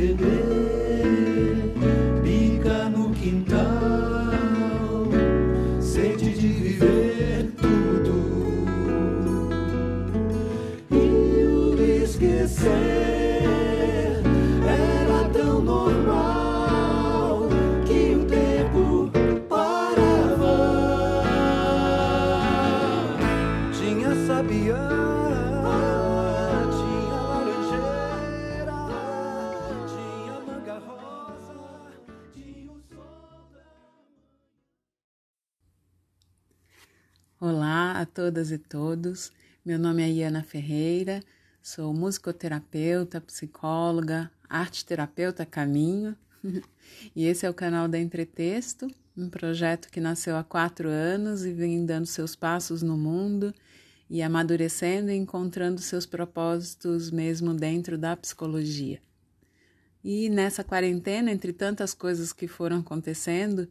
good. Todas e todos. Meu nome é Iana Ferreira, sou musicoterapeuta, psicóloga, arte terapeuta caminho, e esse é o canal da Entretexto, um projeto que nasceu há quatro anos e vem dando seus passos no mundo e amadurecendo e encontrando seus propósitos mesmo dentro da psicologia. E nessa quarentena, entre tantas coisas que foram acontecendo,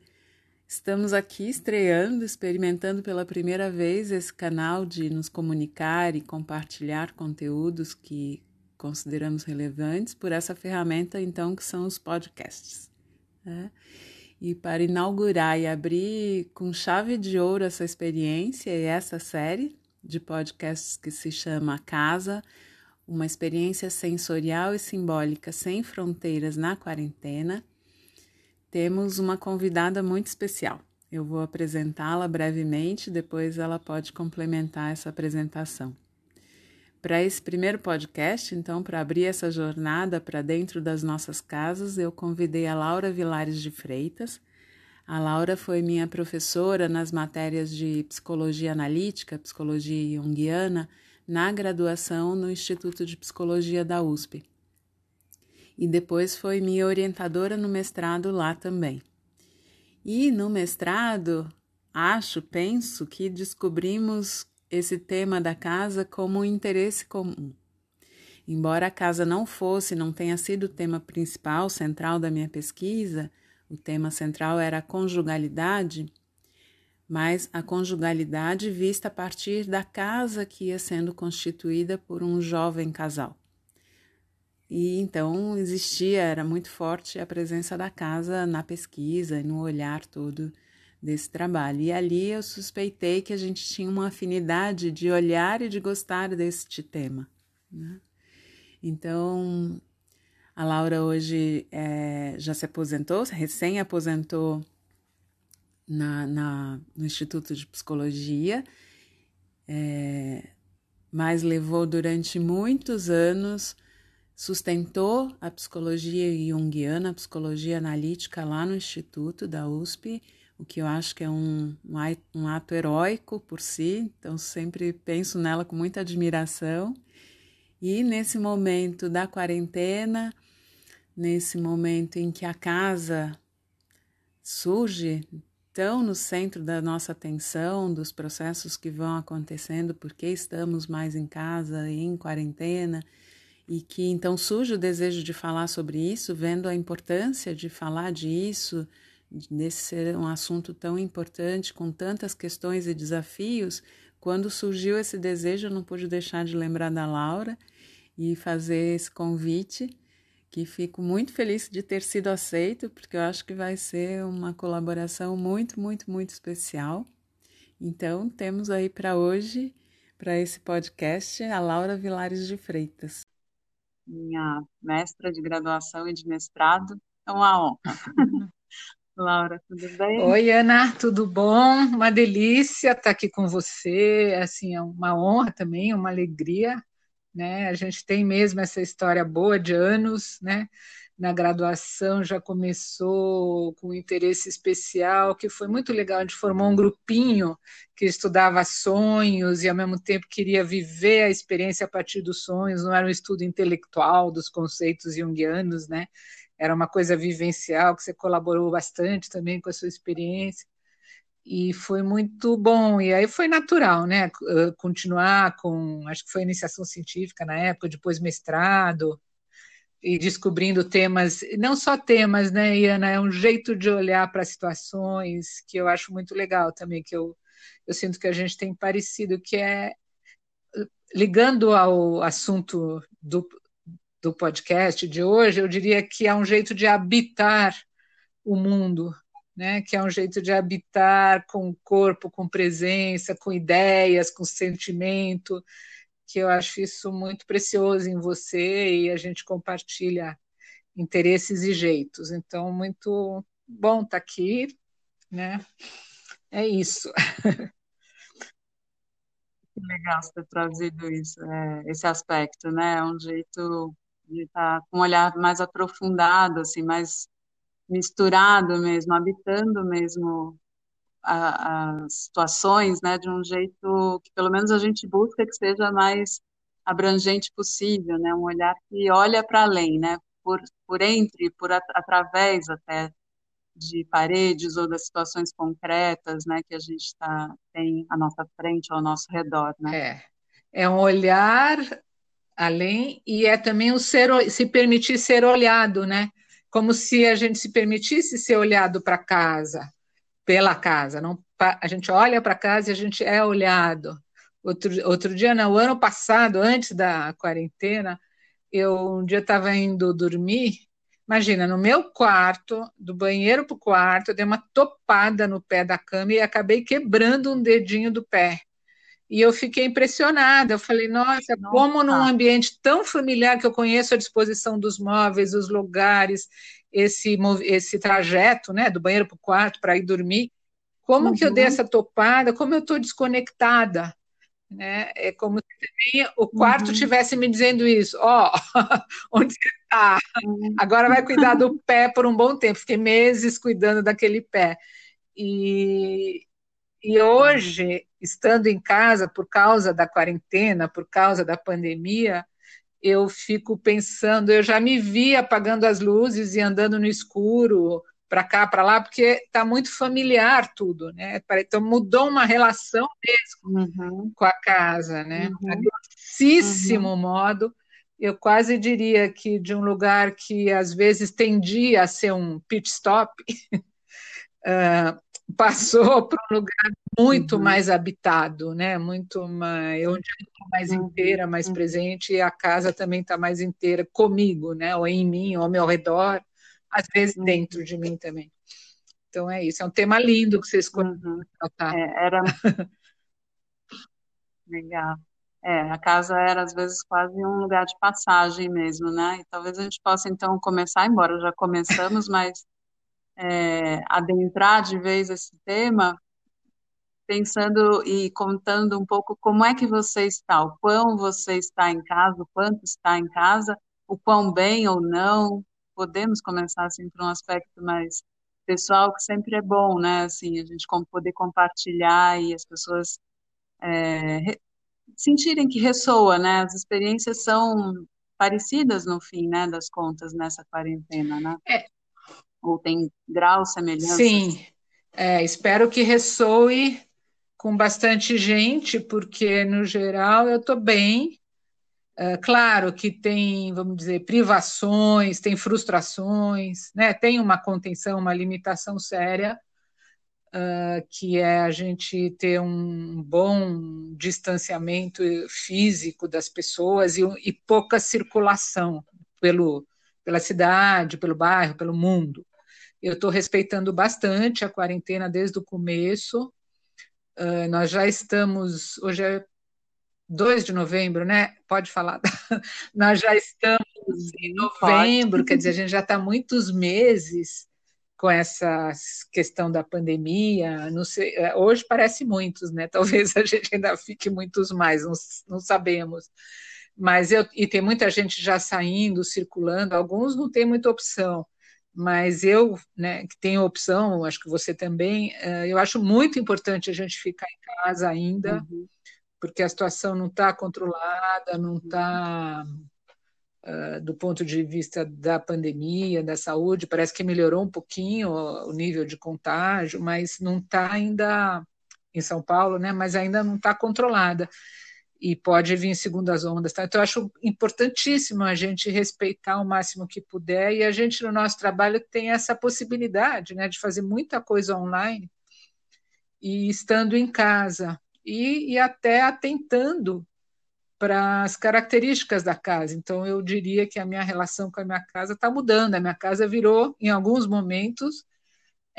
Estamos aqui estreando, experimentando pela primeira vez esse canal de nos comunicar e compartilhar conteúdos que consideramos relevantes por essa ferramenta, então, que são os podcasts. Né? E para inaugurar e abrir com chave de ouro essa experiência e essa série de podcasts que se chama Casa, uma experiência sensorial e simbólica sem fronteiras na quarentena temos uma convidada muito especial. Eu vou apresentá-la brevemente, depois ela pode complementar essa apresentação. Para esse primeiro podcast, então, para abrir essa jornada para dentro das nossas casas, eu convidei a Laura Vilares de Freitas. A Laura foi minha professora nas matérias de psicologia analítica, psicologia junguiana, na graduação no Instituto de Psicologia da USP e depois foi minha orientadora no mestrado lá também. E no mestrado, acho, penso que descobrimos esse tema da casa como um interesse comum. Embora a casa não fosse, não tenha sido o tema principal, central da minha pesquisa, o tema central era a conjugalidade, mas a conjugalidade vista a partir da casa que ia sendo constituída por um jovem casal. E então existia, era muito forte a presença da casa na pesquisa no olhar todo desse trabalho. E ali eu suspeitei que a gente tinha uma afinidade de olhar e de gostar deste tema. Né? Então, a Laura hoje é, já se aposentou, recém aposentou na, na, no Instituto de Psicologia, é, mas levou durante muitos anos sustentou a psicologia junguiana, a psicologia analítica lá no Instituto da USP, o que eu acho que é um, um ato heróico por si, então sempre penso nela com muita admiração. E nesse momento da quarentena, nesse momento em que a casa surge tão no centro da nossa atenção, dos processos que vão acontecendo, porque estamos mais em casa, em quarentena, e que então surge o desejo de falar sobre isso, vendo a importância de falar disso, desse ser um assunto tão importante, com tantas questões e desafios. Quando surgiu esse desejo, eu não pude deixar de lembrar da Laura e fazer esse convite, que fico muito feliz de ter sido aceito, porque eu acho que vai ser uma colaboração muito, muito, muito especial. Então, temos aí para hoje, para esse podcast, a Laura Vilares de Freitas minha mestra de graduação e de mestrado. É uma honra. Laura, tudo bem? Oi, Ana, tudo bom? Uma delícia estar aqui com você. Assim, é uma honra também, uma alegria, né? A gente tem mesmo essa história boa de anos, né? Na graduação já começou com interesse especial, que foi muito legal. A gente formou um grupinho que estudava sonhos e, ao mesmo tempo, queria viver a experiência a partir dos sonhos. Não era um estudo intelectual dos conceitos junguianos, né? Era uma coisa vivencial, que você colaborou bastante também com a sua experiência. E foi muito bom. E aí foi natural, né? Continuar com, acho que foi iniciação científica na época, depois mestrado e descobrindo temas, não só temas, né, Iana, é um jeito de olhar para situações que eu acho muito legal também, que eu, eu sinto que a gente tem parecido, que é ligando ao assunto do, do podcast de hoje, eu diria que é um jeito de habitar o mundo, né? que é um jeito de habitar com o corpo, com presença, com ideias, com sentimento, que eu acho isso muito precioso em você e a gente compartilha interesses e jeitos. Então, muito bom estar tá aqui, né? É isso. Que legal você ter trazido isso, é, esse aspecto, né? É um jeito de estar tá com um olhar mais aprofundado, assim, mais misturado mesmo, habitando mesmo as situações, né, de um jeito que pelo menos a gente busca que seja mais abrangente possível, né, um olhar que olha para além, né, por, por entre, por através até de paredes ou das situações concretas, né, que a gente tá, tem à nossa frente, ao nosso redor, né. É, é um olhar além e é também o ser, se permitir ser olhado, né, como se a gente se permitisse ser olhado para casa, pela casa, não a gente olha para casa e a gente é olhado. Outro, outro dia, no ano passado, antes da quarentena, eu um dia estava indo dormir Imagina, no meu quarto, do banheiro para o quarto, eu dei uma topada no pé da cama e acabei quebrando um dedinho do pé. E eu fiquei impressionada. Eu falei, nossa, nossa, como num ambiente tão familiar que eu conheço a disposição dos móveis, os lugares, esse, esse trajeto, né, do banheiro para o quarto para ir dormir, como uhum. que eu dei uhum. essa topada, como eu estou desconectada. Né? É como se o quarto uhum. me dizendo isso, ó, oh, onde você está? Uhum. Agora vai cuidar do pé por um bom tempo. Fiquei meses cuidando daquele pé. E, e hoje, estando em casa por causa da quarentena, por causa da pandemia, eu fico pensando, eu já me vi apagando as luzes e andando no escuro, para cá, para lá, porque está muito familiar tudo, né? Então mudou uma relação mesmo uhum. com a casa, né? Uhum. A grossíssimo uhum. modo, eu quase diria que de um lugar que às vezes tendia a ser um pit stop, uh, passou para um lugar muito uhum. mais habitado, né? Muito mais, onde eu estou mais uhum. inteira, mais uhum. presente, e a casa também está mais inteira comigo, né? Ou em mim, ou ao meu redor às vezes dentro de mim também. Então é isso, é um tema lindo que vocês escolheram. Uhum. É, era legal. É, a casa era às vezes quase um lugar de passagem mesmo, né? E talvez a gente possa então começar, embora já começamos, mas é, adentrar de vez esse tema, pensando e contando um pouco como é que você está, o quão você está em casa, o quanto está em casa, o quão bem ou não, podemos começar assim por um aspecto mais pessoal que sempre é bom, né? Assim, a gente poder compartilhar e as pessoas é, sentirem que ressoa, né? As experiências são parecidas no fim, né? Das contas nessa quarentena, né? É. Ou tem graus semelhantes? Sim, é, espero que ressoe com bastante gente, porque no geral eu estou bem, é, claro que tem, vamos dizer, privações, tem frustrações, né? tem uma contenção, uma limitação séria, uh, que é a gente ter um bom distanciamento físico das pessoas e, e pouca circulação pelo, pela cidade, pelo bairro, pelo mundo. Eu estou respeitando bastante a quarentena desde o começo. Uh, nós já estamos, hoje é 2 de novembro, né? Pode falar. Nós já estamos em novembro, quer dizer, a gente já está muitos meses com essa questão da pandemia. Sei, é, hoje parece muitos, né? Talvez a gente ainda fique muitos mais, não, não sabemos. Mas eu, e tem muita gente já saindo, circulando, alguns não têm muita opção. Mas eu, né, que tenho opção, acho que você também, é, eu acho muito importante a gente ficar em casa ainda, uhum. porque a situação não está controlada, não está, uh, do ponto de vista da pandemia, da saúde, parece que melhorou um pouquinho o nível de contágio, mas não está ainda, em São Paulo, né, mas ainda não está controlada e pode vir segundas ondas. Tá? Então, eu acho importantíssimo a gente respeitar o máximo que puder e a gente, no nosso trabalho, tem essa possibilidade né, de fazer muita coisa online e estando em casa e, e até atentando para as características da casa. Então, eu diria que a minha relação com a minha casa está mudando. A minha casa virou, em alguns momentos,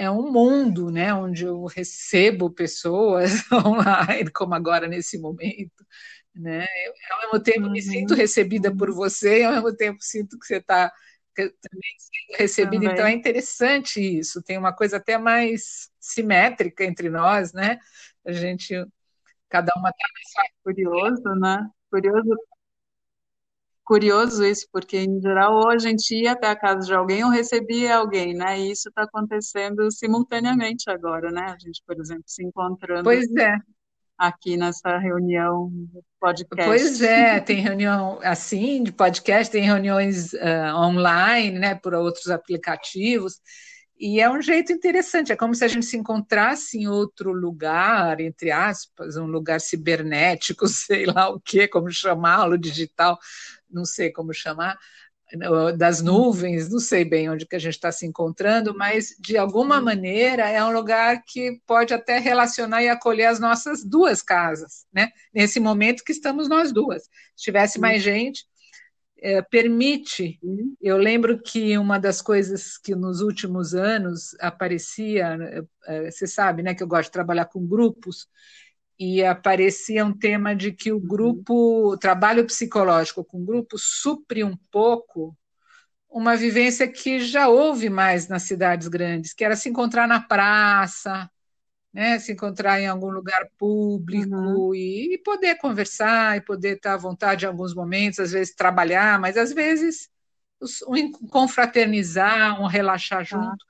é um mundo, né, onde eu recebo pessoas online, como agora nesse momento, né? Eu, ao mesmo tempo me sinto uhum. recebida por você, e ao mesmo tempo sinto que você está também sendo recebida. Também. Então é interessante isso. Tem uma coisa até mais simétrica entre nós, né? A gente, cada uma está curioso, né? Curioso curioso isso, porque em geral ou a gente ia até a casa de alguém ou recebia alguém, né? E isso está acontecendo simultaneamente agora, né? A gente, por exemplo, se encontrando. Pois é. Aqui nessa reunião podcast. Pois é, tem reunião assim de podcast, tem reuniões uh, online, né, por outros aplicativos. E é um jeito interessante, é como se a gente se encontrasse em outro lugar, entre aspas, um lugar cibernético, sei lá o que, como chamá-lo, digital, não sei como chamar, das nuvens, não sei bem onde que a gente está se encontrando, mas de alguma uhum. maneira é um lugar que pode até relacionar e acolher as nossas duas casas, né? Nesse momento que estamos nós duas. Se tivesse mais gente, é, permite. Eu lembro que uma das coisas que nos últimos anos aparecia, é, você sabe, né, que eu gosto de trabalhar com grupos, e aparecia um tema de que o uhum. grupo, o trabalho psicológico com o grupo supre um pouco uma vivência que já houve mais nas cidades grandes, que era se encontrar na praça, né, se encontrar em algum lugar público uhum. e, e, poder conversar e poder estar à vontade em alguns momentos, às vezes trabalhar, mas às vezes um confraternizar, um relaxar tá. junto.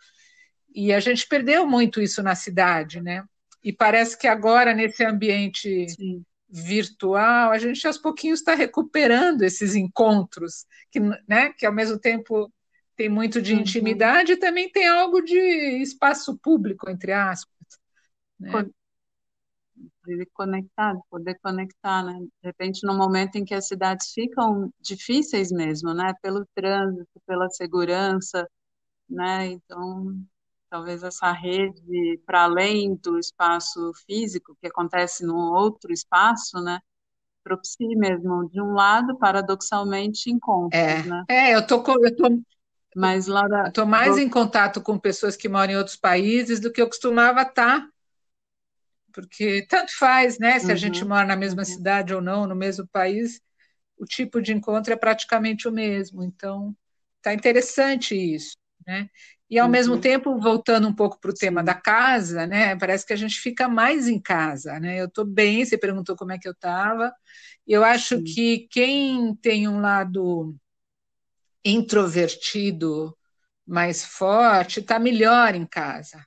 E a gente perdeu muito isso na cidade, né? E parece que agora, nesse ambiente Sim. virtual, a gente aos pouquinhos está recuperando esses encontros, que, né, que ao mesmo tempo tem muito de uhum. intimidade e também tem algo de espaço público, entre aspas. Né? Poder conectar, poder conectar, né? De repente, no momento em que as cidades ficam difíceis mesmo, né? Pelo trânsito, pela segurança, né? Então, talvez essa rede para além do espaço físico que acontece num outro espaço, né? Propicie mesmo, de um lado, paradoxalmente, encontros, é, né? É, eu tô, eu tô, mas Laura, estou mais em contato com pessoas que moram em outros países do que eu costumava estar, porque tanto faz, né? Se uhum, a gente mora na mesma uhum. cidade ou não, no mesmo país, o tipo de encontro é praticamente o mesmo. Então, tá interessante isso, né? E ao uhum. mesmo tempo, voltando um pouco para o tema da casa, né? Parece que a gente fica mais em casa, né? Eu estou bem, você perguntou como é que eu estava. Eu acho Sim. que quem tem um lado introvertido mais forte está melhor em casa.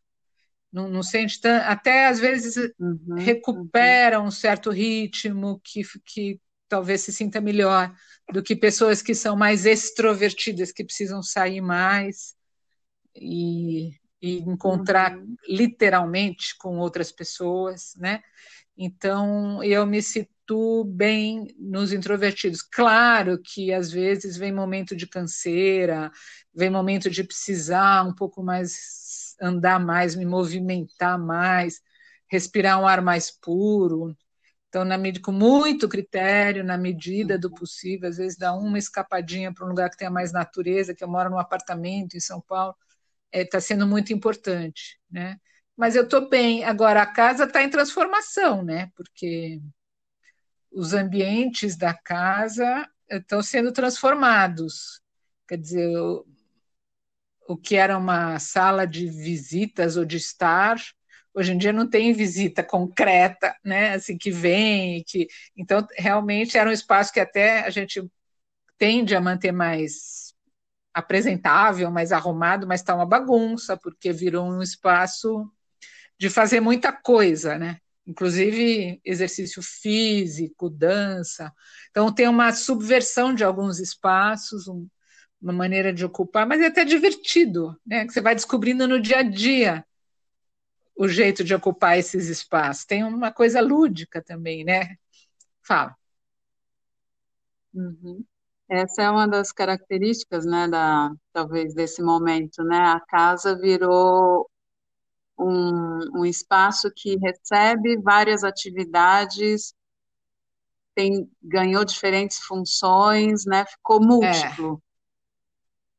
Não, não sente tanto, até às vezes uhum, recupera uhum. um certo ritmo que, que talvez se sinta melhor do que pessoas que são mais extrovertidas, que precisam sair mais e, e encontrar uhum. literalmente com outras pessoas, né? Então, eu me situo bem nos introvertidos. Claro que às vezes vem momento de canseira, vem momento de precisar um pouco mais andar mais, me movimentar mais, respirar um ar mais puro. Então, na medida, com muito critério, na medida do possível, às vezes dá uma escapadinha para um lugar que tenha mais natureza, que eu moro num apartamento em São Paulo, está é, tá sendo muito importante, né? Mas eu estou bem. Agora, a casa está em transformação, né? Porque os ambientes da casa estão sendo transformados. Quer dizer, o, o que era uma sala de visitas ou de estar, hoje em dia não tem visita concreta, né? Assim que vem, que então realmente era um espaço que até a gente tende a manter mais apresentável, mais arrumado, mas está uma bagunça, porque virou um espaço de fazer muita coisa, né? Inclusive exercício físico, dança. Então tem uma subversão de alguns espaços, um, uma maneira de ocupar, mas é até divertido, né? Que você vai descobrindo no dia a dia o jeito de ocupar esses espaços. Tem uma coisa lúdica também, né? Fala. Uhum. Essa é uma das características, né, da, talvez desse momento, né? A casa virou um, um espaço que recebe várias atividades tem, ganhou diferentes funções, né? Ficou múltiplo. É.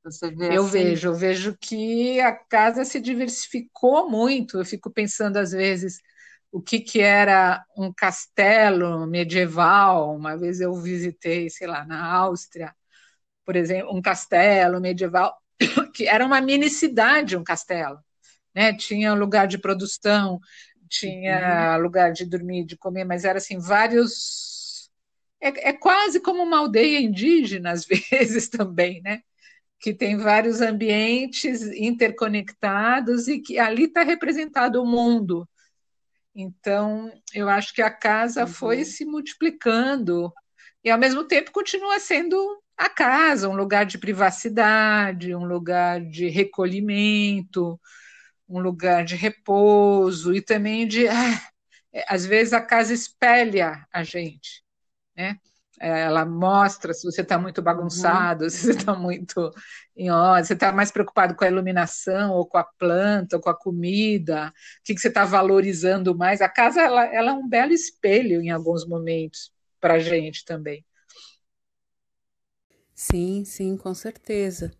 Você vê eu assim? vejo, eu vejo que a casa se diversificou muito. Eu fico pensando às vezes o que, que era um castelo medieval. Uma vez eu visitei, sei lá, na Áustria, por exemplo, um castelo medieval que era uma mini cidade, um castelo, né? Tinha lugar de produção, tinha uhum. lugar de dormir, de comer, mas era assim vários. É, é quase como uma aldeia indígena às vezes também, né? Que tem vários ambientes interconectados e que ali está representado o mundo. Então, eu acho que a casa uhum. foi se multiplicando e, ao mesmo tempo, continua sendo a casa, um lugar de privacidade, um lugar de recolhimento, um lugar de repouso e também de. Ah, às vezes a casa espelha a gente, né? Ela mostra se você está muito bagunçado, uhum. se você está muito em ordem, você está mais preocupado com a iluminação, ou com a planta, ou com a comida, o que, que você está valorizando mais. A casa ela, ela é um belo espelho em alguns momentos para a gente também. Sim, sim, com certeza.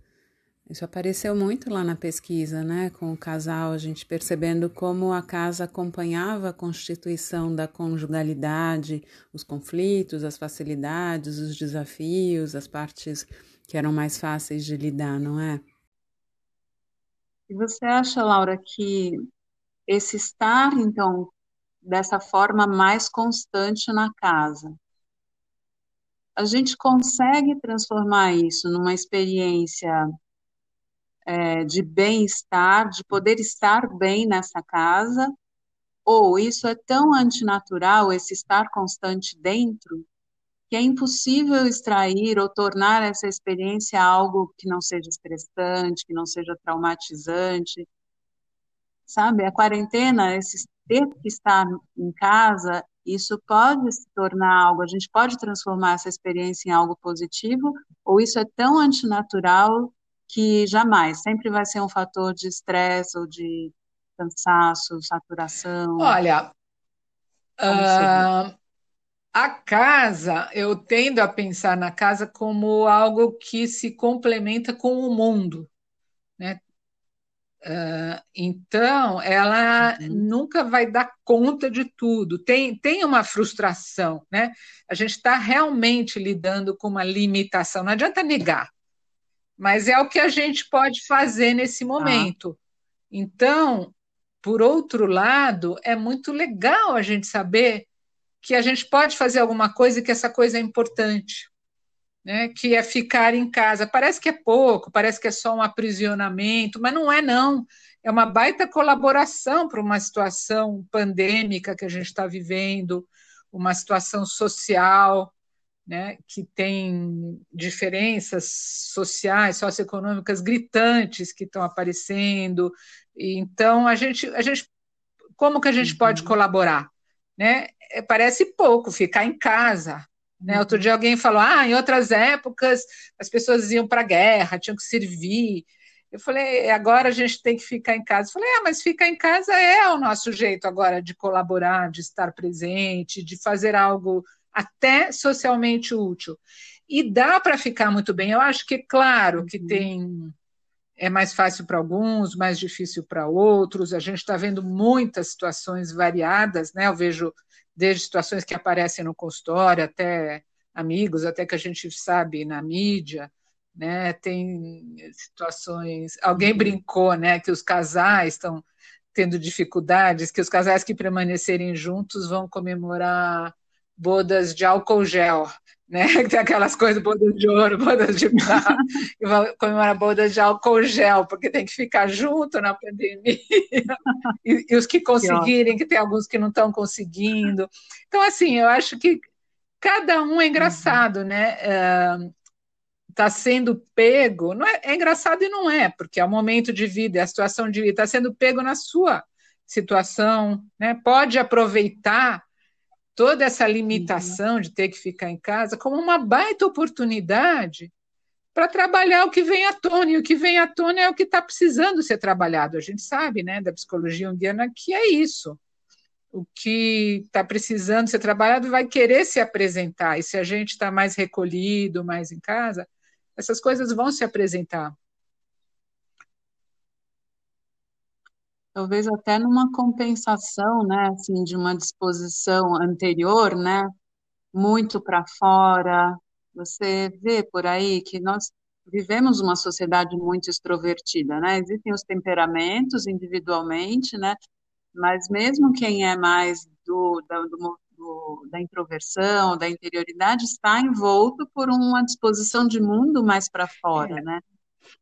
Isso apareceu muito lá na pesquisa, né, com o casal, a gente percebendo como a casa acompanhava a constituição da conjugalidade, os conflitos, as facilidades, os desafios, as partes que eram mais fáceis de lidar, não é? E você acha, Laura, que esse estar, então, dessa forma mais constante na casa, a gente consegue transformar isso numa experiência é, de bem-estar, de poder estar bem nessa casa, ou isso é tão antinatural, esse estar constante dentro, que é impossível extrair ou tornar essa experiência algo que não seja estressante, que não seja traumatizante. Sabe, a quarentena, esse ter que estar em casa, isso pode se tornar algo, a gente pode transformar essa experiência em algo positivo, ou isso é tão antinatural que jamais, sempre vai ser um fator de estresse ou de cansaço, saturação. Olha, uh, a casa, eu tendo a pensar na casa como algo que se complementa com o mundo. Né? Uh, então, ela uhum. nunca vai dar conta de tudo. Tem, tem uma frustração, né? A gente está realmente lidando com uma limitação. Não adianta negar, mas é o que a gente pode fazer nesse tá. momento. Ah. Então, por outro lado, é muito legal a gente saber que a gente pode fazer alguma coisa e que essa coisa é importante né, que é ficar em casa. Parece que é pouco, parece que é só um aprisionamento, mas não é, não. É uma baita colaboração para uma situação pandêmica que a gente está vivendo, uma situação social, né, que tem diferenças sociais, socioeconômicas gritantes que estão aparecendo. E, então, a gente, a gente, como que a gente uhum. pode colaborar? Né? É, parece pouco ficar em casa, né? Outro dia alguém falou: ah, em outras épocas as pessoas iam para a guerra, tinham que servir. Eu falei: agora a gente tem que ficar em casa. Eu falei: ah, mas ficar em casa é o nosso jeito agora de colaborar, de estar presente, de fazer algo até socialmente útil. E dá para ficar muito bem. Eu acho que, claro, que uhum. tem é mais fácil para alguns, mais difícil para outros. A gente está vendo muitas situações variadas, né? Eu vejo desde situações que aparecem no consultório até amigos, até que a gente sabe na mídia, né? Tem situações. Alguém uhum. brincou, né, que os casais estão tendo dificuldades, que os casais que permanecerem juntos vão comemorar bodas de álcool gel né? Tem aquelas coisas, bodas de ouro, bodas de prata, e vão comemorar bodas de álcool gel, porque tem que ficar junto na pandemia. E, e os que conseguirem, que tem alguns que não estão conseguindo. Então, assim, eu acho que cada um é engraçado, uhum. né? Está sendo pego, não é, é engraçado e não é, porque é o momento de vida, é a situação de vida, está sendo pego na sua situação, né? Pode aproveitar toda essa limitação de ter que ficar em casa como uma baita oportunidade para trabalhar o que vem à tona, e o que vem à tona é o que está precisando ser trabalhado. A gente sabe, né, da psicologia junguiana, que é isso. o que está precisando ser trabalhado vai querer se apresentar. E se a gente está mais recolhido, mais em casa, essas coisas vão se apresentar. Talvez até numa compensação, né, assim, de uma disposição anterior, né, muito para fora. Você vê por aí que nós vivemos uma sociedade muito extrovertida, né? Existem os temperamentos individualmente, né? Mas mesmo quem é mais do, da, do, do, da introversão, da interioridade, está envolto por uma disposição de mundo mais para fora, é. né?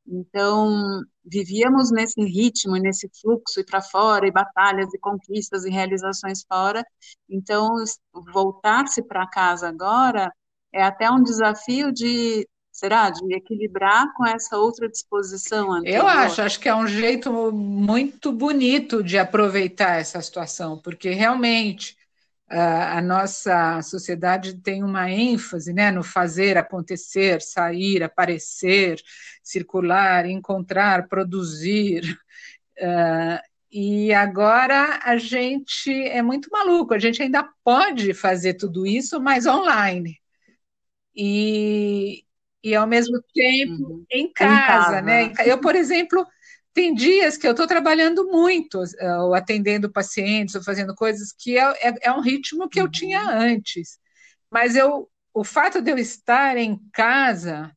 Então, vivíamos nesse ritmo, nesse fluxo e para fora, e batalhas, e conquistas, e realizações fora. Então, voltar-se para casa agora é até um desafio de será? De equilibrar com essa outra disposição anterior? Eu acho, acho que é um jeito muito bonito de aproveitar essa situação, porque realmente a nossa sociedade tem uma ênfase né, no fazer acontecer, sair, aparecer, circular, encontrar, produzir. Uh, e agora a gente é muito maluco, a gente ainda pode fazer tudo isso, mas online. E, e ao mesmo tempo uhum. em, casa, em casa, né? Eu, por exemplo, tem dias que eu estou trabalhando muito, eh, ou atendendo pacientes, ou fazendo coisas que é, é, é um ritmo que eu tinha uhum. antes. Mas eu, o fato de eu estar em casa,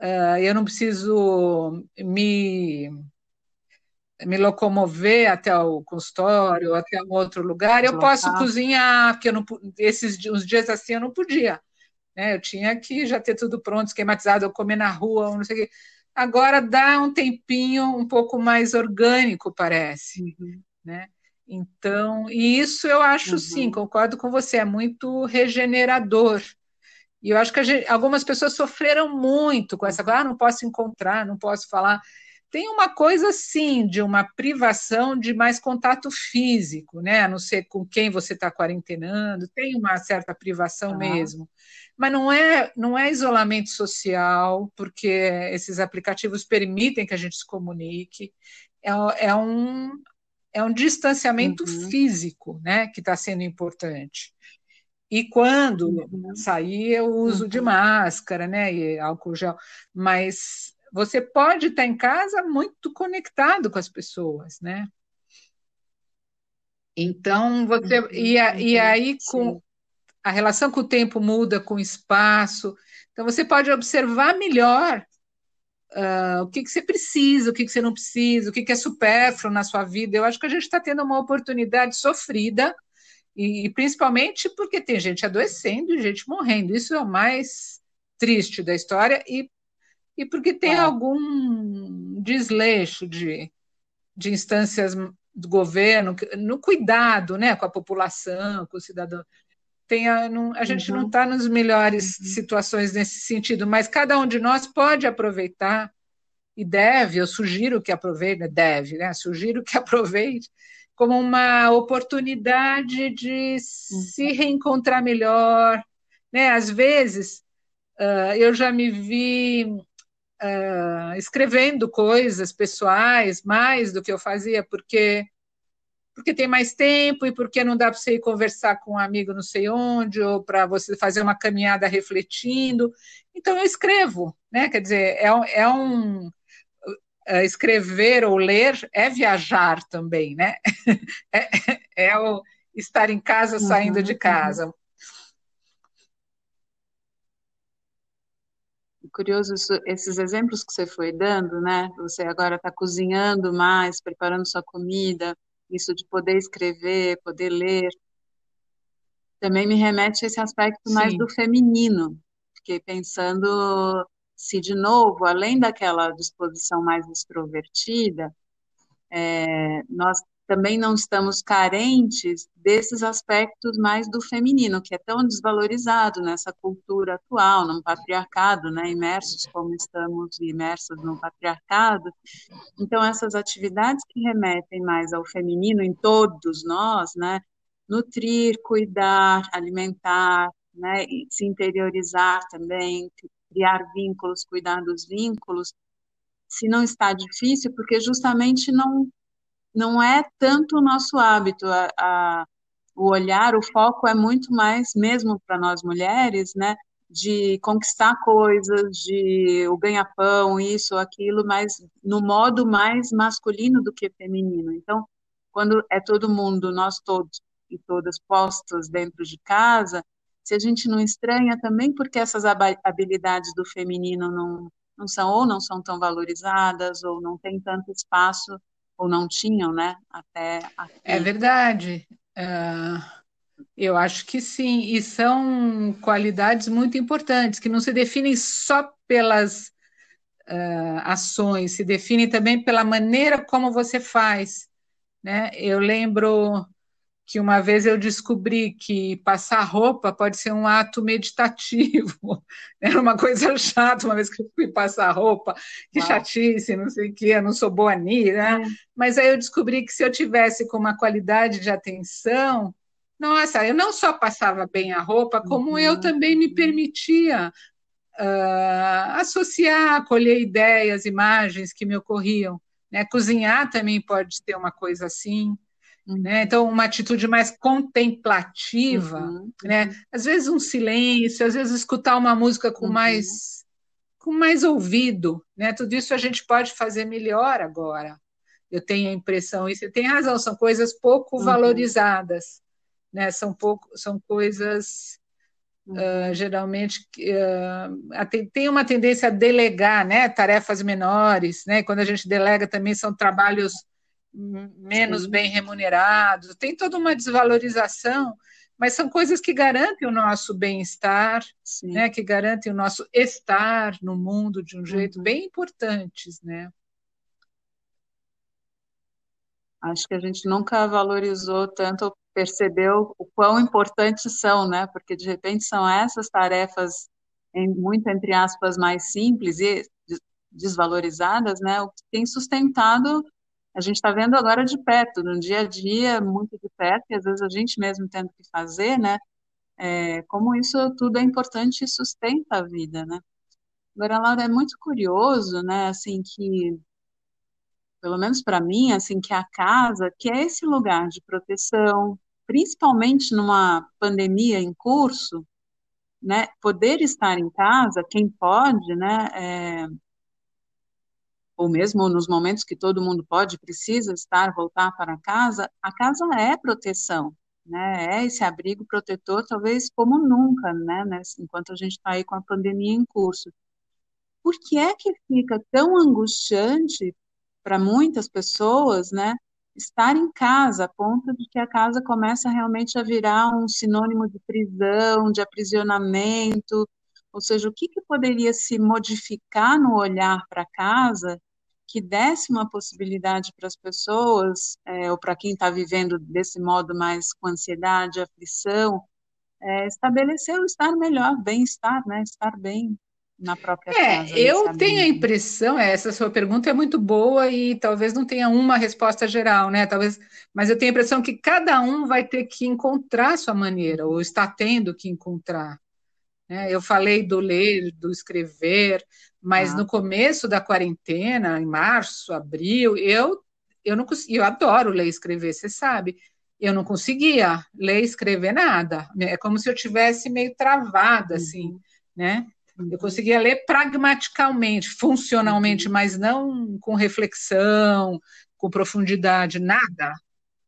uh, eu não preciso me me locomover até o consultório, até um outro lugar, eu posso cozinhar, porque eu não, esses uns dias assim eu não podia. Né? Eu tinha que já ter tudo pronto, esquematizado, eu comer na rua, não sei o quê. Agora dá um tempinho um pouco mais orgânico, parece. Uhum. Né? Então, e isso eu acho uhum. sim, concordo com você, é muito regenerador. E eu acho que gente, algumas pessoas sofreram muito com essa coisa, ah, não posso encontrar, não posso falar. Tem uma coisa, sim, de uma privação de mais contato físico, né? A não ser com quem você está quarentenando, tem uma certa privação ah. mesmo. Mas não é, não é isolamento social, porque esses aplicativos permitem que a gente se comunique. É, é um, é um distanciamento uhum. físico né, que está sendo importante. E quando uhum. sair, eu uso uhum. de máscara, né, e álcool gel, mas você pode estar em casa muito conectado com as pessoas, né? Então, você. Uhum, e, e aí, com a relação com o tempo muda com o espaço. Então, você pode observar melhor uh, o que, que você precisa, o que, que você não precisa, o que, que é supérfluo na sua vida. Eu acho que a gente está tendo uma oportunidade sofrida, e, e principalmente porque tem gente adoecendo e gente morrendo. Isso é o mais triste da história, e e porque tem é. algum desleixo de, de instâncias do governo no cuidado né, com a população, com o cidadão. Tem a, não, a gente uhum. não está nas melhores uhum. situações nesse sentido, mas cada um de nós pode aproveitar e deve, eu sugiro que aproveite, deve, né? Sugiro que aproveite como uma oportunidade de uhum. se reencontrar melhor, né? Às vezes uh, eu já me vi uh, escrevendo coisas pessoais mais do que eu fazia, porque porque tem mais tempo e porque não dá para você ir conversar com um amigo não sei onde, ou para você fazer uma caminhada refletindo. Então, eu escrevo, né? Quer dizer, é, é um. É, escrever ou ler é viajar também, né? É, é o estar em casa saindo uhum, de casa. Curioso isso, esses exemplos que você foi dando, né? Você agora está cozinhando mais, preparando sua comida, isso de poder escrever, poder ler, também me remete a esse aspecto Sim. mais do feminino. Fiquei pensando se, de novo, além daquela disposição mais extrovertida, é, nós também não estamos carentes desses aspectos mais do feminino, que é tão desvalorizado nessa cultura atual, no patriarcado, né, imersos como estamos imersos no patriarcado. Então, essas atividades que remetem mais ao feminino em todos nós, né, nutrir, cuidar, alimentar, né, se interiorizar também, criar vínculos, cuidar dos vínculos, se não está difícil, porque justamente não não é tanto o nosso hábito. A, a, o olhar, o foco é muito mais, mesmo para nós mulheres, né, de conquistar coisas, de o ganha-pão, isso, aquilo, mas no modo mais masculino do que feminino. Então, quando é todo mundo, nós todos e todas postos dentro de casa, se a gente não estranha também porque essas habilidades do feminino não, não são ou não são tão valorizadas ou não tem tanto espaço ou não tinham, né? Até aqui. É verdade. Uh, eu acho que sim, e são qualidades muito importantes que não se definem só pelas uh, ações, se definem também pela maneira como você faz. Né? Eu lembro que uma vez eu descobri que passar roupa pode ser um ato meditativo. Era uma coisa chata, uma vez que eu fui passar roupa, que Uau. chatice, não sei o que, eu não sou boa nisso, né? É. Mas aí eu descobri que se eu tivesse com uma qualidade de atenção, nossa, eu não só passava bem a roupa, como uhum. eu também me permitia uh, associar, colher ideias, imagens que me ocorriam. Né? Cozinhar também pode ter uma coisa assim. Né? Então, uma atitude mais contemplativa, uhum, né? Uhum. Às vezes um silêncio, às vezes escutar uma música com uhum. mais com mais ouvido, né? Tudo isso a gente pode fazer melhor agora. Eu tenho a impressão, e você tem razão, são coisas pouco uhum. valorizadas, né? São pouco, são coisas uh, geralmente uh, tem uma tendência a delegar, né? Tarefas menores, né? Quando a gente delega também são trabalhos menos Sim. bem remunerados, tem toda uma desvalorização, mas são coisas que garantem o nosso bem-estar, né, que garantem o nosso estar no mundo de um jeito uhum. bem importantes, né? Acho que a gente nunca valorizou tanto, percebeu o quão importantes são, né? Porque de repente são essas tarefas, muito entre aspas, mais simples e desvalorizadas, né? O que tem sustentado a gente está vendo agora de perto, no dia a dia, muito de perto, e às vezes a gente mesmo tendo que fazer, né? É, como isso tudo é importante e sustenta a vida, né? Agora, Laura, é muito curioso, né? Assim, que, pelo menos para mim, assim, que a casa, que é esse lugar de proteção, principalmente numa pandemia em curso, né? Poder estar em casa, quem pode, né? É, ou mesmo nos momentos que todo mundo pode, precisa estar, voltar para casa, a casa é proteção, né? É esse abrigo protetor, talvez como nunca, né? Enquanto a gente está aí com a pandemia em curso. Por que é que fica tão angustiante para muitas pessoas, né? Estar em casa, a ponto de que a casa começa realmente a virar um sinônimo de prisão, de aprisionamento, ou seja, o que, que poderia se modificar no olhar para casa que desse uma possibilidade para as pessoas, é, ou para quem está vivendo desse modo mais com ansiedade, aflição, é, estabelecer o estar melhor, bem-estar, né? Estar bem na própria é, casa. Eu tenho a impressão, é, essa sua pergunta é muito boa e talvez não tenha uma resposta geral, né? Talvez, mas eu tenho a impressão que cada um vai ter que encontrar a sua maneira, ou está tendo que encontrar. Né? Eu falei do ler, do escrever, mas ah. no começo da quarentena, em março, abril, eu eu não eu adoro ler e escrever, você sabe. Eu não conseguia ler e escrever nada. É como se eu tivesse meio travada, assim, uhum. né? Eu conseguia ler pragmaticamente, funcionalmente, uhum. mas não com reflexão, com profundidade, nada.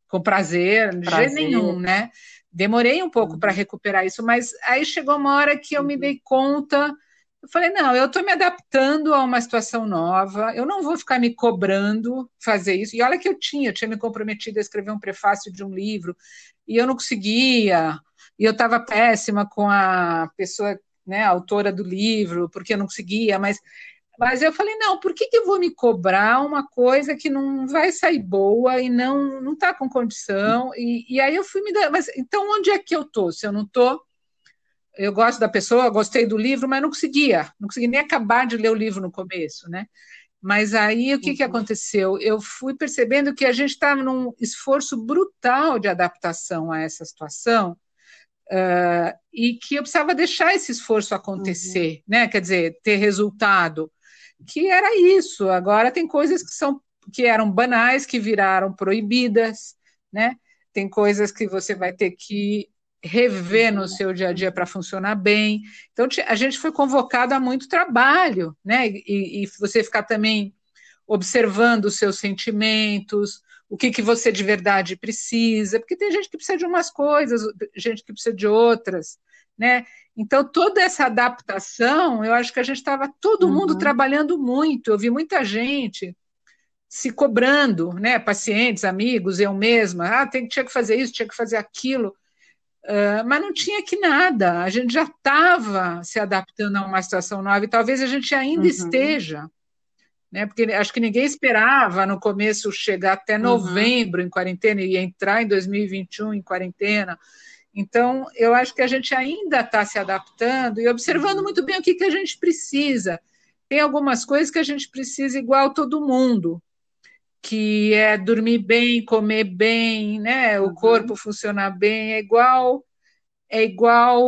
Com prazer, de prazer. jeito nenhum, né? Demorei um pouco uhum. para recuperar isso, mas aí chegou uma hora que eu me uhum. dei conta. Eu falei, não, eu estou me adaptando a uma situação nova, eu não vou ficar me cobrando fazer isso. E olha que eu tinha, eu tinha me comprometido a escrever um prefácio de um livro, e eu não conseguia, e eu estava péssima com a pessoa, né, a autora do livro, porque eu não conseguia, mas mas eu falei, não, por que, que eu vou me cobrar uma coisa que não vai sair boa e não não está com condição? E, e aí eu fui me dar, mas então onde é que eu estou? Se eu não estou, eu gosto da pessoa, gostei do livro, mas não conseguia, não consegui nem acabar de ler o livro no começo, né? Mas aí o que, que uhum. aconteceu? Eu fui percebendo que a gente estava num esforço brutal de adaptação a essa situação. Uh, e que eu precisava deixar esse esforço acontecer, uhum. né? Quer dizer, ter resultado que era isso. Agora tem coisas que são que eram banais que viraram proibidas, né? tem coisas que você vai ter que rever no seu dia a dia para funcionar bem. Então, a gente foi convocado a muito trabalho, né? E, e, você ficar também observando os seus sentimentos, o que, que você de verdade precisa, porque tem gente que precisa de umas coisas, gente que precisa de outras, né? Então, toda essa adaptação, eu acho que a gente estava todo uhum. mundo trabalhando muito. Eu vi muita gente se cobrando, né? Pacientes, amigos, eu mesma, ah, tem, tinha que fazer isso, tinha que fazer aquilo. Uh, mas não tinha que nada, a gente já estava se adaptando a uma situação nova e talvez a gente ainda uhum. esteja, né? Porque acho que ninguém esperava no começo chegar até uhum. novembro uhum. em quarentena e entrar em 2021 em quarentena. Então, eu acho que a gente ainda está se adaptando e observando muito bem o que, que a gente precisa. Tem algumas coisas que a gente precisa igual todo mundo, que é dormir bem, comer bem, né? O uhum. corpo funcionar bem, é igual é igual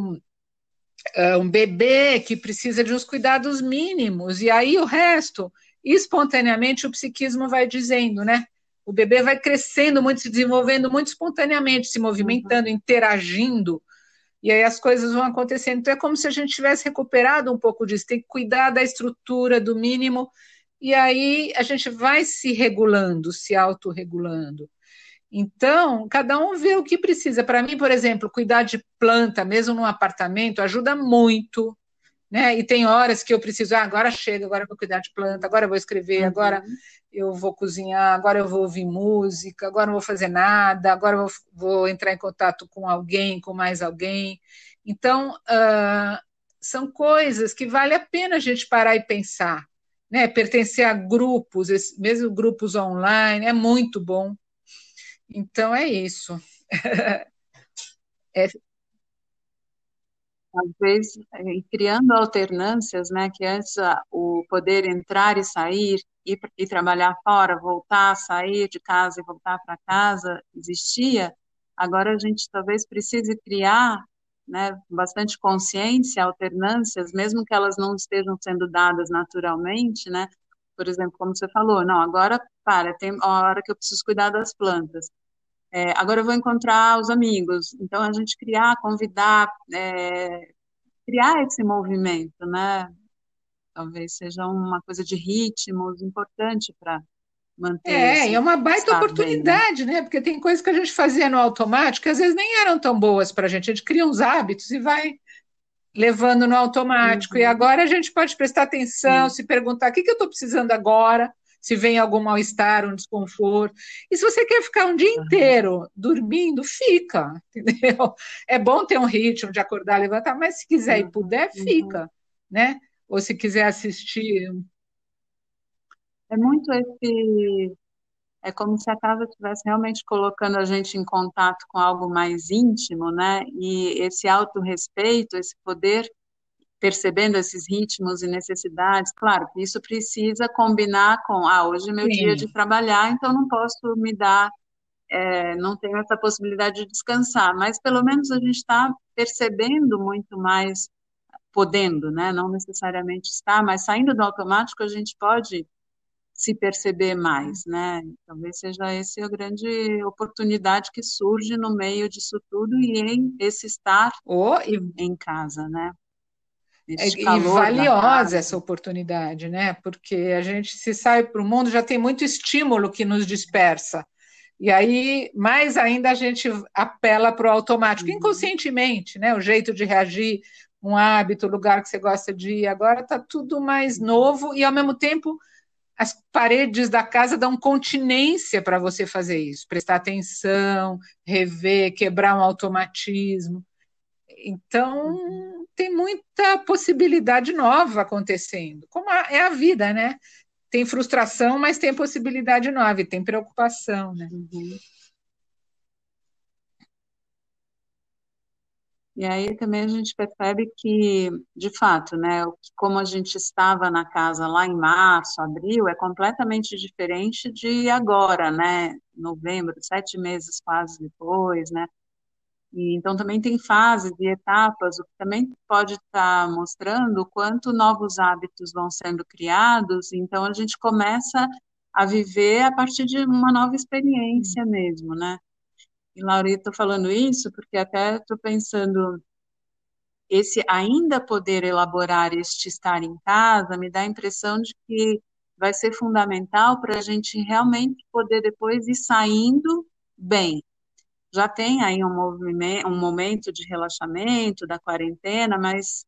uh, um bebê que precisa de uns cuidados mínimos, e aí o resto, espontaneamente, o psiquismo vai dizendo, né? O bebê vai crescendo muito, se desenvolvendo muito espontaneamente, se movimentando, uhum. interagindo, e aí as coisas vão acontecendo. Então é como se a gente tivesse recuperado um pouco disso, tem que cuidar da estrutura, do mínimo, e aí a gente vai se regulando, se autorregulando. Então, cada um vê o que precisa. Para mim, por exemplo, cuidar de planta, mesmo num apartamento, ajuda muito. Né? E tem horas que eu preciso, ah, agora chega, agora eu vou cuidar de planta, agora eu vou escrever, uhum. agora eu vou cozinhar, agora eu vou ouvir música, agora não vou fazer nada, agora eu vou, vou entrar em contato com alguém, com mais alguém. Então, uh, são coisas que vale a pena a gente parar e pensar né, pertencer a grupos, mesmo grupos online, é muito bom. Então é isso. é. Às vezes, criando alternâncias, né, que antes o poder entrar e sair, ir, ir trabalhar fora, voltar, sair de casa e voltar para casa, existia, agora a gente talvez precise criar né, bastante consciência, alternâncias, mesmo que elas não estejam sendo dadas naturalmente, né? Por exemplo, como você falou, não, agora para, tem a hora que eu preciso cuidar das plantas. É, agora eu vou encontrar os amigos. Então a gente criar, convidar, é, criar esse movimento, né? Talvez seja uma coisa de ritmos importante para manter. É, é uma baita oportunidade, bem, né? né? Porque tem coisas que a gente fazia no automático que às vezes nem eram tão boas para a gente. A gente cria uns hábitos e vai levando no automático. Uhum. E agora a gente pode prestar atenção, uhum. se perguntar o que, que eu estou precisando agora, se vem algum mal-estar, um desconforto. E se você quer ficar um dia inteiro dormindo, fica, entendeu? É bom ter um ritmo de acordar, levantar, mas se quiser e puder, uhum. fica, né? Ou se quiser assistir é muito esse. É como se a casa estivesse realmente colocando a gente em contato com algo mais íntimo, né? E esse autorrespeito, esse poder, percebendo esses ritmos e necessidades, claro que isso precisa combinar com, ah, hoje é meu Sim. dia de trabalhar, então não posso me dar, é, não tenho essa possibilidade de descansar, mas pelo menos a gente está percebendo muito mais, podendo, né? Não necessariamente está, mas saindo do automático a gente pode se perceber mais, né? Talvez seja essa a grande oportunidade que surge no meio disso tudo e em esse estar oh, e... em casa, né? É, e valiosa essa oportunidade, né? Porque a gente se sai para o mundo já tem muito estímulo que nos dispersa. E aí, mais ainda, a gente apela para o automático, uhum. inconscientemente, né? O jeito de reagir, um hábito, o lugar que você gosta de ir. Agora está tudo mais novo e, ao mesmo tempo, as paredes da casa dão continência para você fazer isso, prestar atenção, rever, quebrar um automatismo. Então, tem muita possibilidade nova acontecendo, como é a vida, né? Tem frustração, mas tem possibilidade nova, e tem preocupação, né? Uhum. E aí também a gente percebe que, de fato, né, como a gente estava na casa lá em março, abril, é completamente diferente de agora, né, novembro, sete meses quase depois, né, e, então também tem fases e etapas, o que também pode estar mostrando o quanto novos hábitos vão sendo criados, então a gente começa a viver a partir de uma nova experiência mesmo, né, E, Laurita, falando isso porque até estou pensando, esse ainda poder elaborar este estar em casa me dá a impressão de que vai ser fundamental para a gente realmente poder depois ir saindo bem. Já tem aí um, movimento, um momento de relaxamento da quarentena, mas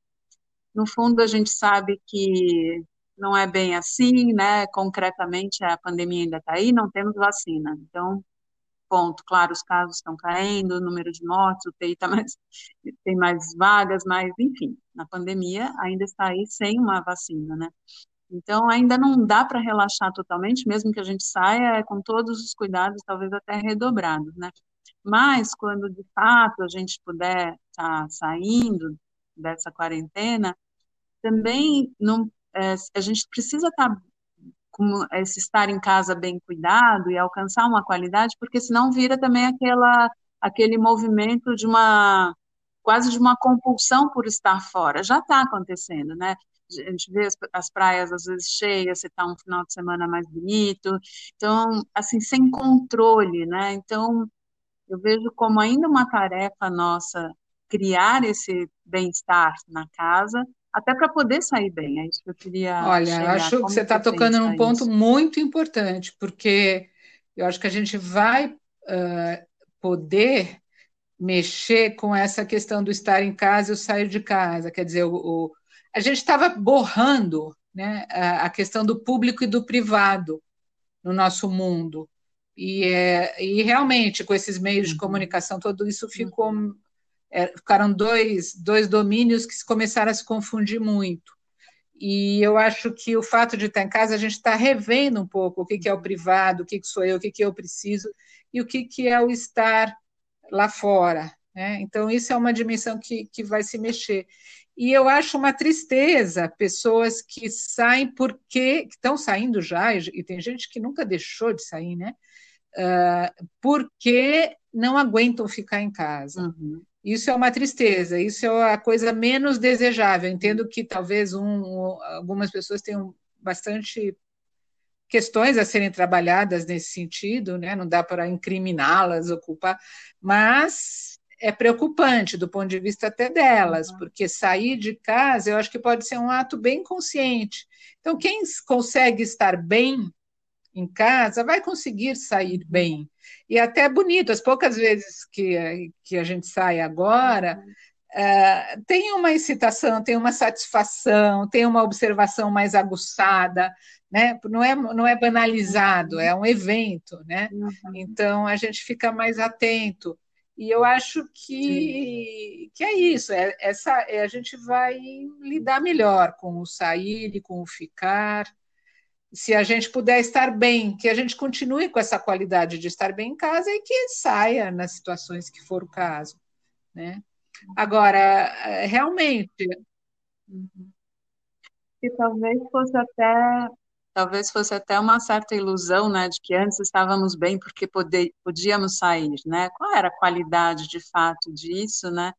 no fundo a gente sabe que não é bem assim, né? Concretamente a pandemia ainda está aí, não temos vacina. Então, ponto. Claro, os casos estão caindo, o número de mortes, o TI tá mais, tem mais vagas, mas, enfim, na pandemia ainda está aí sem uma vacina, né? Então, ainda não dá para relaxar totalmente, mesmo que a gente saia com todos os cuidados, talvez até redobrados, né? Mas, quando de fato a gente puder estar tá saindo dessa quarentena, também não, é, a gente precisa estar tá com esse estar em casa bem cuidado e alcançar uma qualidade, porque senão vira também aquela, aquele movimento de uma quase de uma compulsão por estar fora. Já está acontecendo, né? A gente vê as, as praias às vezes cheias, você está um final de semana mais bonito, então, assim, sem controle, né? Então, eu vejo como ainda uma tarefa nossa criar esse bem-estar na casa, até para poder sair bem. É isso que eu queria. Olha, acho que você está tocando num ponto isso? muito importante, porque eu acho que a gente vai uh, poder mexer com essa questão do estar em casa e o sair de casa. Quer dizer, o, o a gente estava borrando né, a, a, questão do público e do privado no nosso mundo. E, é, e realmente, com esses meios de uhum. comunicação, tudo isso ficou uhum é, ficaram dois, dois domínios que começaram a se confundir muito. E eu acho que o fato de estar em casa, a gente está revendo um pouco o que, que é o privado, o que, que sou eu, o que, que eu preciso e o que, que é o estar lá fora. Né? Então, isso é uma dimensão que, que vai se mexer. E eu acho uma tristeza pessoas que saem porque que estão saindo já, e tem gente que nunca deixou de sair, né? Uh, porque não aguentam ficar em casa. Uhum. Isso é uma tristeza, isso é a coisa menos desejável. entendo que talvez um, algumas pessoas tenham bastante questões a serem trabalhadas nesse sentido, né? não dá para incriminá-las, ocupar, mas é preocupante do ponto de vista até delas, uhum. porque sair de casa eu acho que pode ser um ato bem consciente. Então, quem consegue estar bem em casa vai conseguir sair bem. E até é bonito, as poucas vezes que, que a gente sai agora, uh, tem uma excitação, tem uma satisfação, tem uma observação mais aguçada, né? não, é, não é banalizado, é um evento, né? Uhum. então a gente fica mais atento. E eu acho que, que é isso, é, essa, é, a gente vai lidar melhor com o sair e com o ficar se a gente puder estar bem, que a gente continue com essa qualidade de estar bem em casa e que saia nas situações que for o caso, né? Agora, eh, realmente, que talvez fosse até talvez fosse até uma certa ilusão, né, de que antes estávamos bem porque poder, podíamos sair, né? Qual era a qualidade de fato disso, né?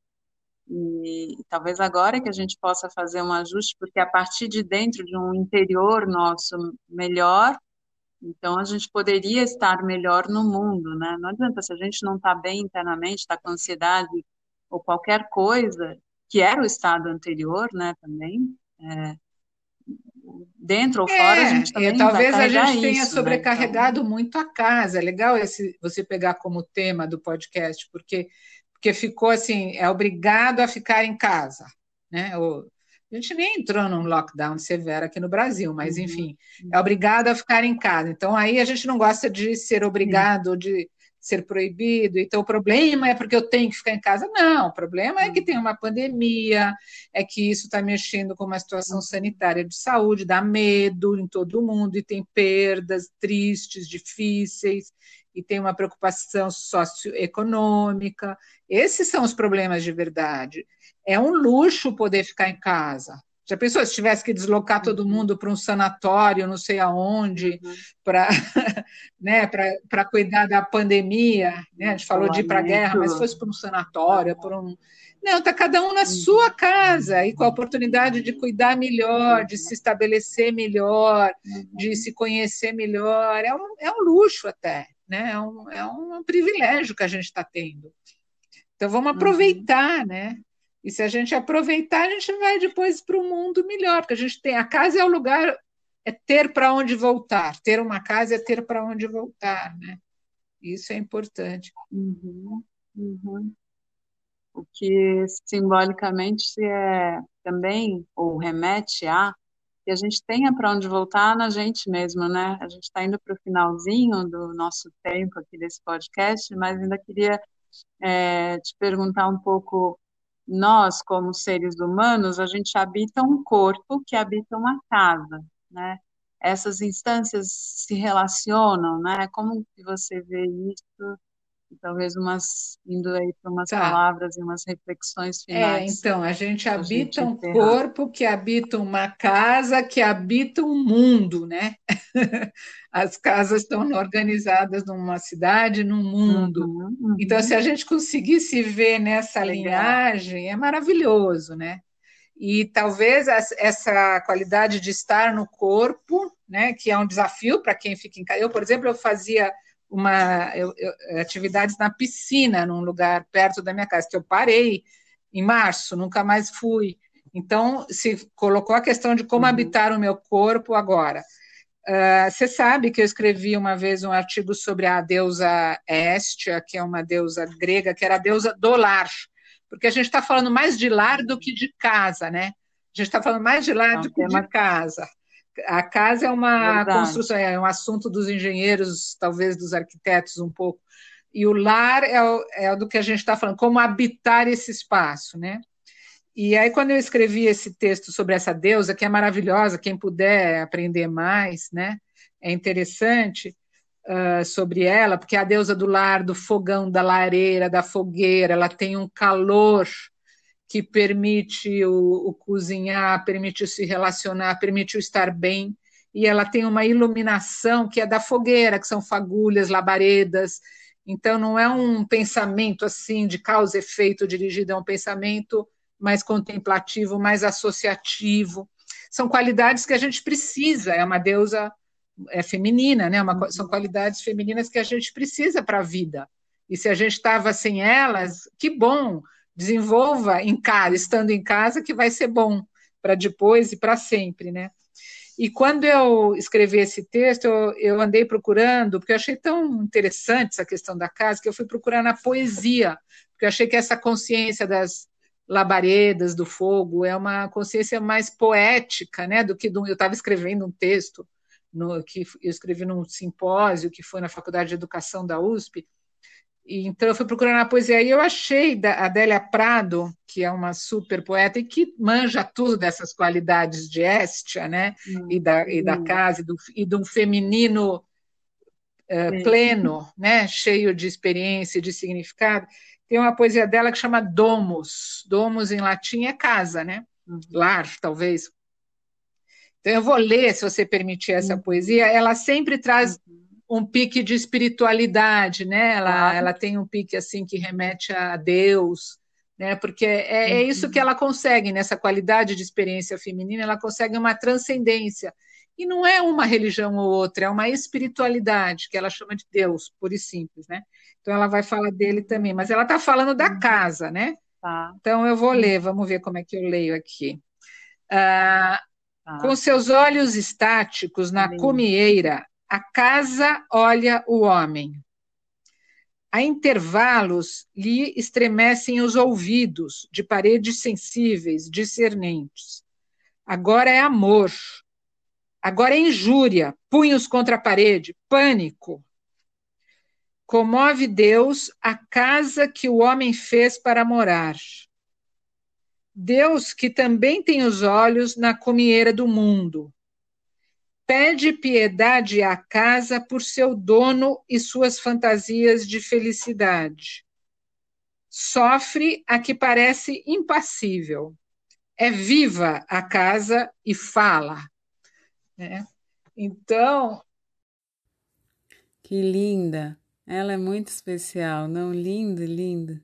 E, talvez agora que a gente possa fazer um ajuste, porque a partir de dentro de um interior nosso melhor, então a gente poderia estar melhor no mundo, né? Não adianta se a gente não está bem internamente, está com ansiedade ou qualquer coisa, que era o estado anterior, né, também, é, dentro ou fora, é, a gente também talvez a gente tenha isso, sobrecarregado né? então... muito a casa. É legal esse, você pegar como tema do podcast, porque porque ficou assim, é obrigado a ficar em casa, né? O, a gente nem entrou num lockdown severo aqui no Brasil, mas uhum. enfim, é obrigado a ficar em casa. Então aí a gente não gosta de ser obrigado, uhum. de ser proibido. Então o problema é porque eu tenho que ficar em casa. Não, o problema é que tem uma pandemia, é que isso está mexendo com uma situação sanitária de saúde, dá medo em todo mundo e tem perdas tristes, difíceis e tem uma preocupação socioeconômica. Esses são os problemas de verdade. É um luxo poder ficar em casa. Já pensou se tivesse que deslocar todo uhum. mundo para um sanatório, não sei aonde, uhum. para né, cuidar da pandemia? Né? A gente falou de ir para a guerra, mas se fosse para um sanatório, para um. Não, está cada um na uhum. sua casa e com a oportunidade de cuidar melhor, de se estabelecer melhor, de se conhecer melhor. É um, é um luxo até né? É um, é um privilégio que a gente está tendo. Então vamos uhum. aproveitar, uhum. né? E se a gente aproveitar, a gente vai depois para um mundo melhor, porque a gente tem a casa é o lugar é ter para onde voltar. Ter uma casa é ter para onde voltar, né? Isso é importante. Uhum, uhum. O que simbolicamente é também, ou remete a, que a gente tenha para onde voltar na gente mesmo, né? A gente está indo para o finalzinho do nosso tempo aqui desse podcast, mas ainda queria é, te perguntar um pouco nós, como seres humanos, a gente habita um corpo que habita uma casa, né? Essas instâncias se relacionam, né? Como que você vê isso? Talvez umas indo aí para umas tá. palavras e umas reflexões é, finais. É, então, a gente habita gente um corpo que habita uma casa que habita um mundo, né? As casas estão organizadas numa cidade, num mundo. Uhum, uhum. Então, se a gente conseguir se ver nessa Legal. linhagem, é maravilhoso, né? E talvez essa qualidade de estar no corpo, né, que é um desafio para quem fica em casa. Eu, por exemplo, eu fazia uma eu, eu, atividades na piscina, num lugar perto da minha casa, que eu parei em março, nunca mais fui. Então, se colocou a questão de como uhum. habitar o meu corpo agora. Uh, você sabe que eu escrevi uma vez um artigo sobre a deusa Estia, que é uma deusa grega, que era a deusa do lar, porque a gente está falando mais de lar do que de casa, né? A gente está falando mais de lar Não, do que de uma... casa. A casa é uma Verdade. construção, é um assunto dos engenheiros, talvez dos arquitetos um pouco. E o lar é, o, é do que a gente está falando, como habitar esse espaço, né? E aí, quando eu escrevi esse texto sobre essa deusa, que é maravilhosa, quem puder aprender mais, né? É interessante uh, sobre ela, porque é a deusa do lar, do fogão, da lareira, da fogueira, ela tem um calor que permite o, o cozinhar, permite se relacionar, permite o estar bem, e ela tem uma iluminação que é da fogueira, que são fagulhas, labaredas. Então, não é um pensamento assim de causa e efeito dirigido, é um pensamento mais contemplativo, mais associativo. São qualidades que a gente precisa, é uma deusa é feminina, né? Uma, são qualidades femininas que a gente precisa para a vida. E se a gente estava sem elas, que bom, desenvolva em casa, estando em casa, que vai ser bom para depois e para sempre, né? E quando eu escrevi esse texto, eu, eu, andei procurando, porque eu achei tão interessante essa questão da casa, que eu fui procurar na poesia, porque eu achei que essa consciência das labaredas, do fogo, é uma consciência mais poética, né, do que do, eu estava escrevendo um texto no, que eu escrevi num simpósio que foi na Faculdade de Educação da USP, então, eu fui procurando na poesia e eu achei da Adélia Prado, que é uma super poeta e que manja tudo dessas qualidades de Estia, né? Hum, e, da, e da casa, e, do, e de um feminino uh, pleno, né? cheio de experiência e de significado. Tem uma poesia dela que chama Domus. Domus, em latim, é casa, né? Uhum. Lar, talvez. Então, eu vou ler, se você permitir, essa uhum. poesia. Ela sempre traz. Uhum um pique de espiritualidade, né? Ela, ela tem um pique assim que remete a Deus, né? Porque é, é isso que uhum. ela consegue nessa qualidade de experiência feminina, ela consegue uma transcendência. E não é uma religião ou outra, é uma espiritualidade que ela chama de Deus, pura e simples, né? Então ela vai falar dele também, mas ela está falando da uhum. casa, né? Tá. Então eu vou ler, vamos ver como é que eu leio aqui. Ah, tá. Com seus olhos estáticos na comieira, a casa olha o homem. A intervalos lhe estremecem os ouvidos, de paredes sensíveis, discernentes. Agora é amor. Agora é injúria, punhos contra a parede, pânico. Comove Deus a casa que o homem fez para morar. Deus que também tem os olhos na comieira do mundo, pede piedade à casa por seu dono e suas fantasias de felicidade. Sofre a que parece impassível. É viva a casa e fala. Né? Então. Que linda! Ela é muito especial, não? Lindo, lindo.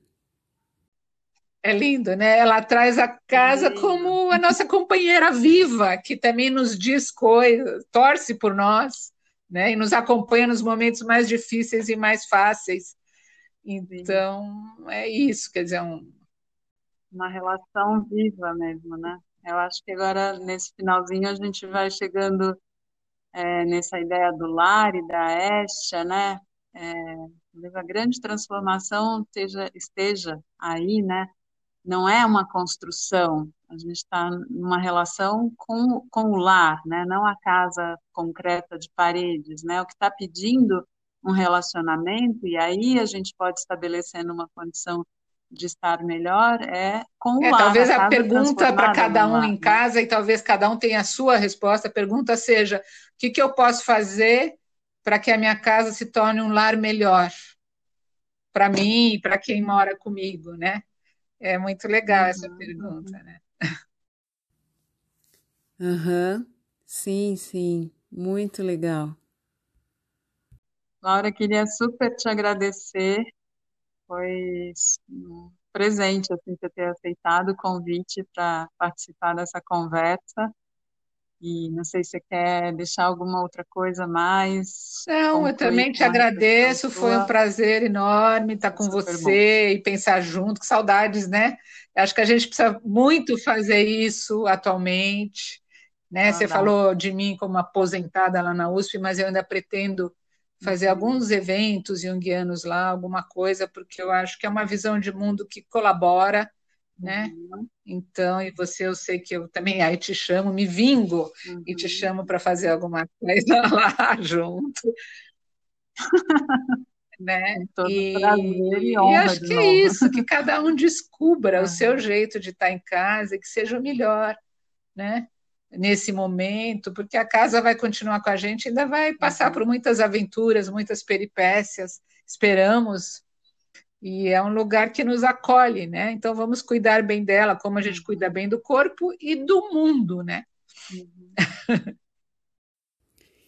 É lindo, né? Ela traz a casa como a nossa companheira viva, que também nos diz coisas, torce por nós, né? E nos acompanha nos momentos mais difíceis e mais fáceis. Então, é isso, quer dizer, um... uma relação viva mesmo, né? Eu acho que agora, nesse finalzinho, a gente vai chegando é, nessa ideia do lar e da Estia, né? É, a grande transformação esteja, esteja aí, né? Não é uma construção, a gente está numa relação com, com o lar, né? Não a casa concreta de paredes, né? O que está pedindo um relacionamento, e aí a gente pode estabelecer uma condição de estar melhor é com o é, lar. Talvez a, a pergunta para cada um lar, em né? casa, e talvez cada um tenha a sua resposta, a pergunta seja: o que, que eu posso fazer para que a minha casa se torne um lar melhor? Para mim e para quem mora comigo, né? É muito legal uhum, essa pergunta, né? Aham, uhum. sim, sim, muito legal. Laura, queria super te agradecer. Foi um presente assim, você ter aceitado o convite para participar dessa conversa. E não sei se você quer deixar alguma outra coisa mais. Não, eu também te agradeço. Foi um prazer enorme estar com Super você bom. e pensar junto. Que saudades, né? Acho que a gente precisa muito fazer isso atualmente. Né? Ah, você dá. falou de mim como aposentada lá na USP, mas eu ainda pretendo fazer uhum. alguns eventos junguianos lá, alguma coisa, porque eu acho que é uma visão de mundo que colabora, né? Uhum. Então, e você, eu sei que eu também aí te chamo, me vingo uhum. e te uhum. chamo para fazer alguma coisa lá junto. né? Todo e, prazer e, honra e acho que é novo. é isso, que cada um descubra o seu jeito de estar em casa e que seja o melhor, né? nesse momento, porque a casa vai continuar com a gente, ainda vai passar por muitas aventuras, muitas peripécias, esperamos. E é um lugar que nos acolhe, né? Então vamos cuidar bem dela, como a gente uhum. cuida bem do corpo e do mundo, né?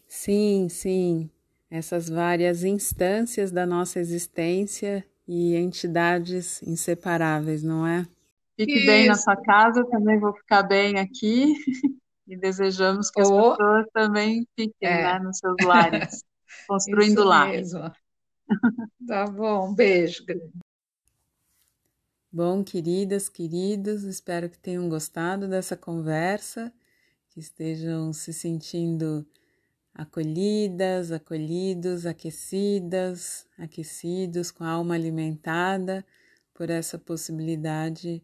Sim, sim. Essas várias instâncias da nossa existência e entidades inseparáveis, não é? Fique Isso. bem na sua casa, também vou ficar bem aqui. E desejamos que as pessoas também fiquem é. né, nos seus lares, construindo lá. Tá bom, beijo. Bom, queridas, queridos, espero que tenham gostado dessa conversa, que estejam se sentindo acolhidas, acolhidos, aquecidas, aquecidos, com a alma alimentada por essa possibilidade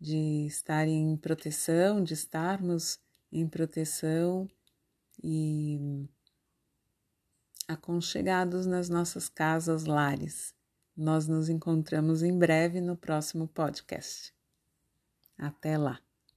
de estar em proteção, de estarmos em proteção e aconchegados nas nossas casas lares. Nós nos encontramos em breve no próximo podcast. Até lá!